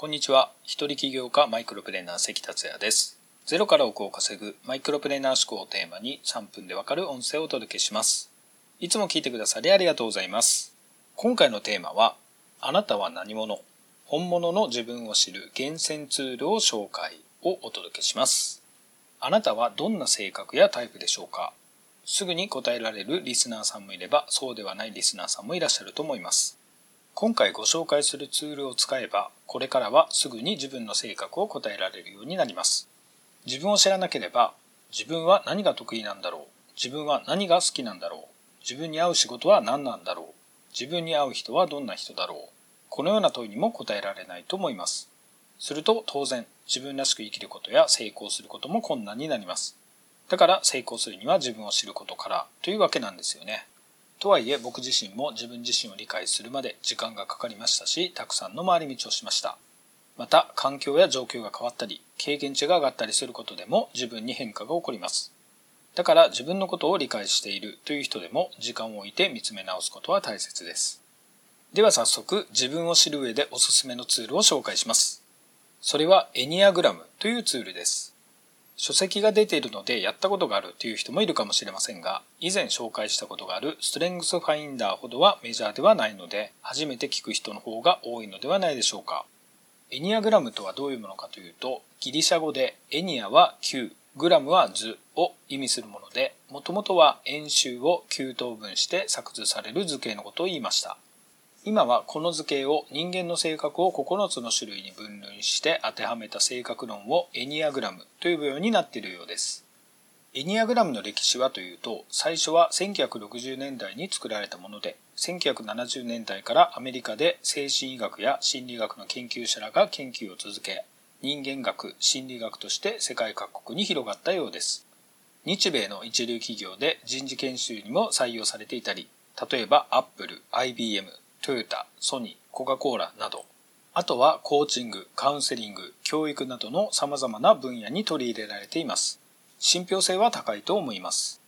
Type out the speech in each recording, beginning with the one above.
こんにちは。一人起業家マイクロプレーナー関達也です。ゼロから億を稼ぐマイクロプレーナー思考をテーマに3分でわかる音声をお届けします。いつも聞いてくださりありがとうございます。今回のテーマは、あなたは何者？本物の自分を知る厳選ツールを紹介をお届けします。あなたはどんな性格やタイプでしょうか？すぐに答えられるリスナーさんもいれば、そうではないリスナーさんもいらっしゃると思います。今回ご紹介するツールを使えば、これからはすぐに自分の性格を答えられるようになります。自分を知らなければ、自分は何が得意なんだろう自分は何が好きなんだろう自分に合う仕事は何なんだろう自分に合う人はどんな人だろうこのような問いにも答えられないと思います。すると当然、自分らしく生きることや成功することも困難になります。だから成功するには自分を知ることからというわけなんですよね。とはいえ僕自身も自分自身を理解するまで時間がかかりましたし、たくさんの回り道をしました。また環境や状況が変わったり、経験値が上がったりすることでも自分に変化が起こります。だから自分のことを理解しているという人でも時間を置いて見つめ直すことは大切です。では早速自分を知る上でおすすめのツールを紹介します。それはエニアグラムというツールです。書籍が出ているのでやったことがあるという人もいるかもしれませんが、以前紹介したことがあるストレングスファインダーほどはメジャーではないので、初めて聞く人の方が多いのではないでしょうか。エニアグラムとはどういうものかというと、ギリシャ語でエニアは9、グラムは図を意味するもので、もともとは円周を9等分して作図される図形のことを言いました。今はこの図形を人間の性格を9つの種類に分類して当てはめた性格論をエニアグラムと呼ぶようになっているようです。エニアグラムの歴史はというと、最初は1960年代に作られたもので、1970年代からアメリカで精神医学や心理学の研究者らが研究を続け、人間学、心理学として世界各国に広がったようです。日米の一流企業で人事研修にも採用されていたり、例えばアップル、IBM、トヨタ、ソニー、コカ・コーラなど、あとはコーチング、カウンセリング、教育などの様々な分野に取り入れられています。信憑性は高いと思います。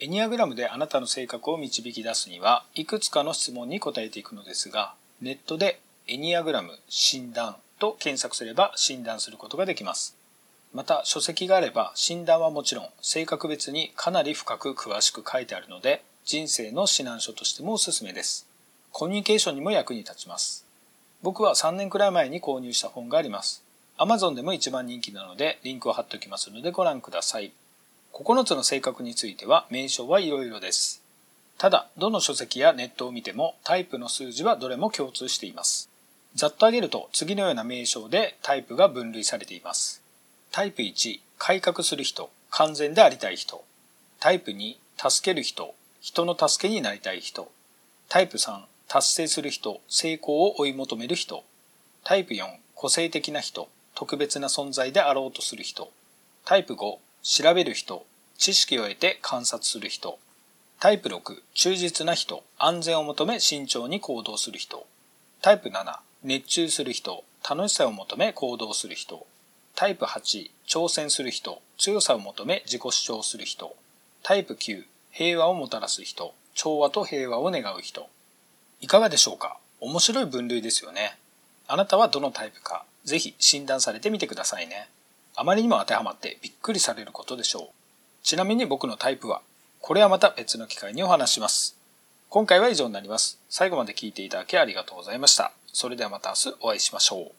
エニアグラムであなたの性格を導き出すには、いくつかの質問に答えていくのですが、ネットでエニアグラム診断と検索すれば診断することができます。また書籍があれば診断はもちろん性格別にかなり深く詳しく書いてあるので人生の指南書としてもおすすめです。コミュニケーションにも役に立ちます。僕は3年くらい前に購入した本があります。Amazon でも一番人気なのでリンクを貼っておきますのでご覧ください。9つの性格については名称はいろいろです。ただ、どの書籍やネットを見てもタイプの数字はどれも共通しています。ざっと挙げると次のような名称でタイプが分類されています。タイプ1、改革する人、完全でありたい人。タイプ2、助ける人、人の助けになりたい人。タイプ3、達成する人、成功を追い求める人。タイプ4、個性的な人、特別な存在であろうとする人。タイプ5、調べる人、知識を得て観察する人。タイプ6、忠実な人、安全を求め慎重に行動する人。タイプ7、熱中する人、楽しさを求め行動する人。タイプ8、挑戦する人、強さを求め自己主張する人。タイプ9、平和をもたらす人、調和と平和を願う人。いかがでしょうか？面白い分類ですよね。あなたはどのタイプか、ぜひ診断されてみてくださいね。あまりにも当てはまってびっくりされることでしょう。ちなみに僕のタイプは、これはまた別の機会にお話します。今回は以上になります。最後まで聞いていただきありがとうございました。それではまた明日お会いしましょう。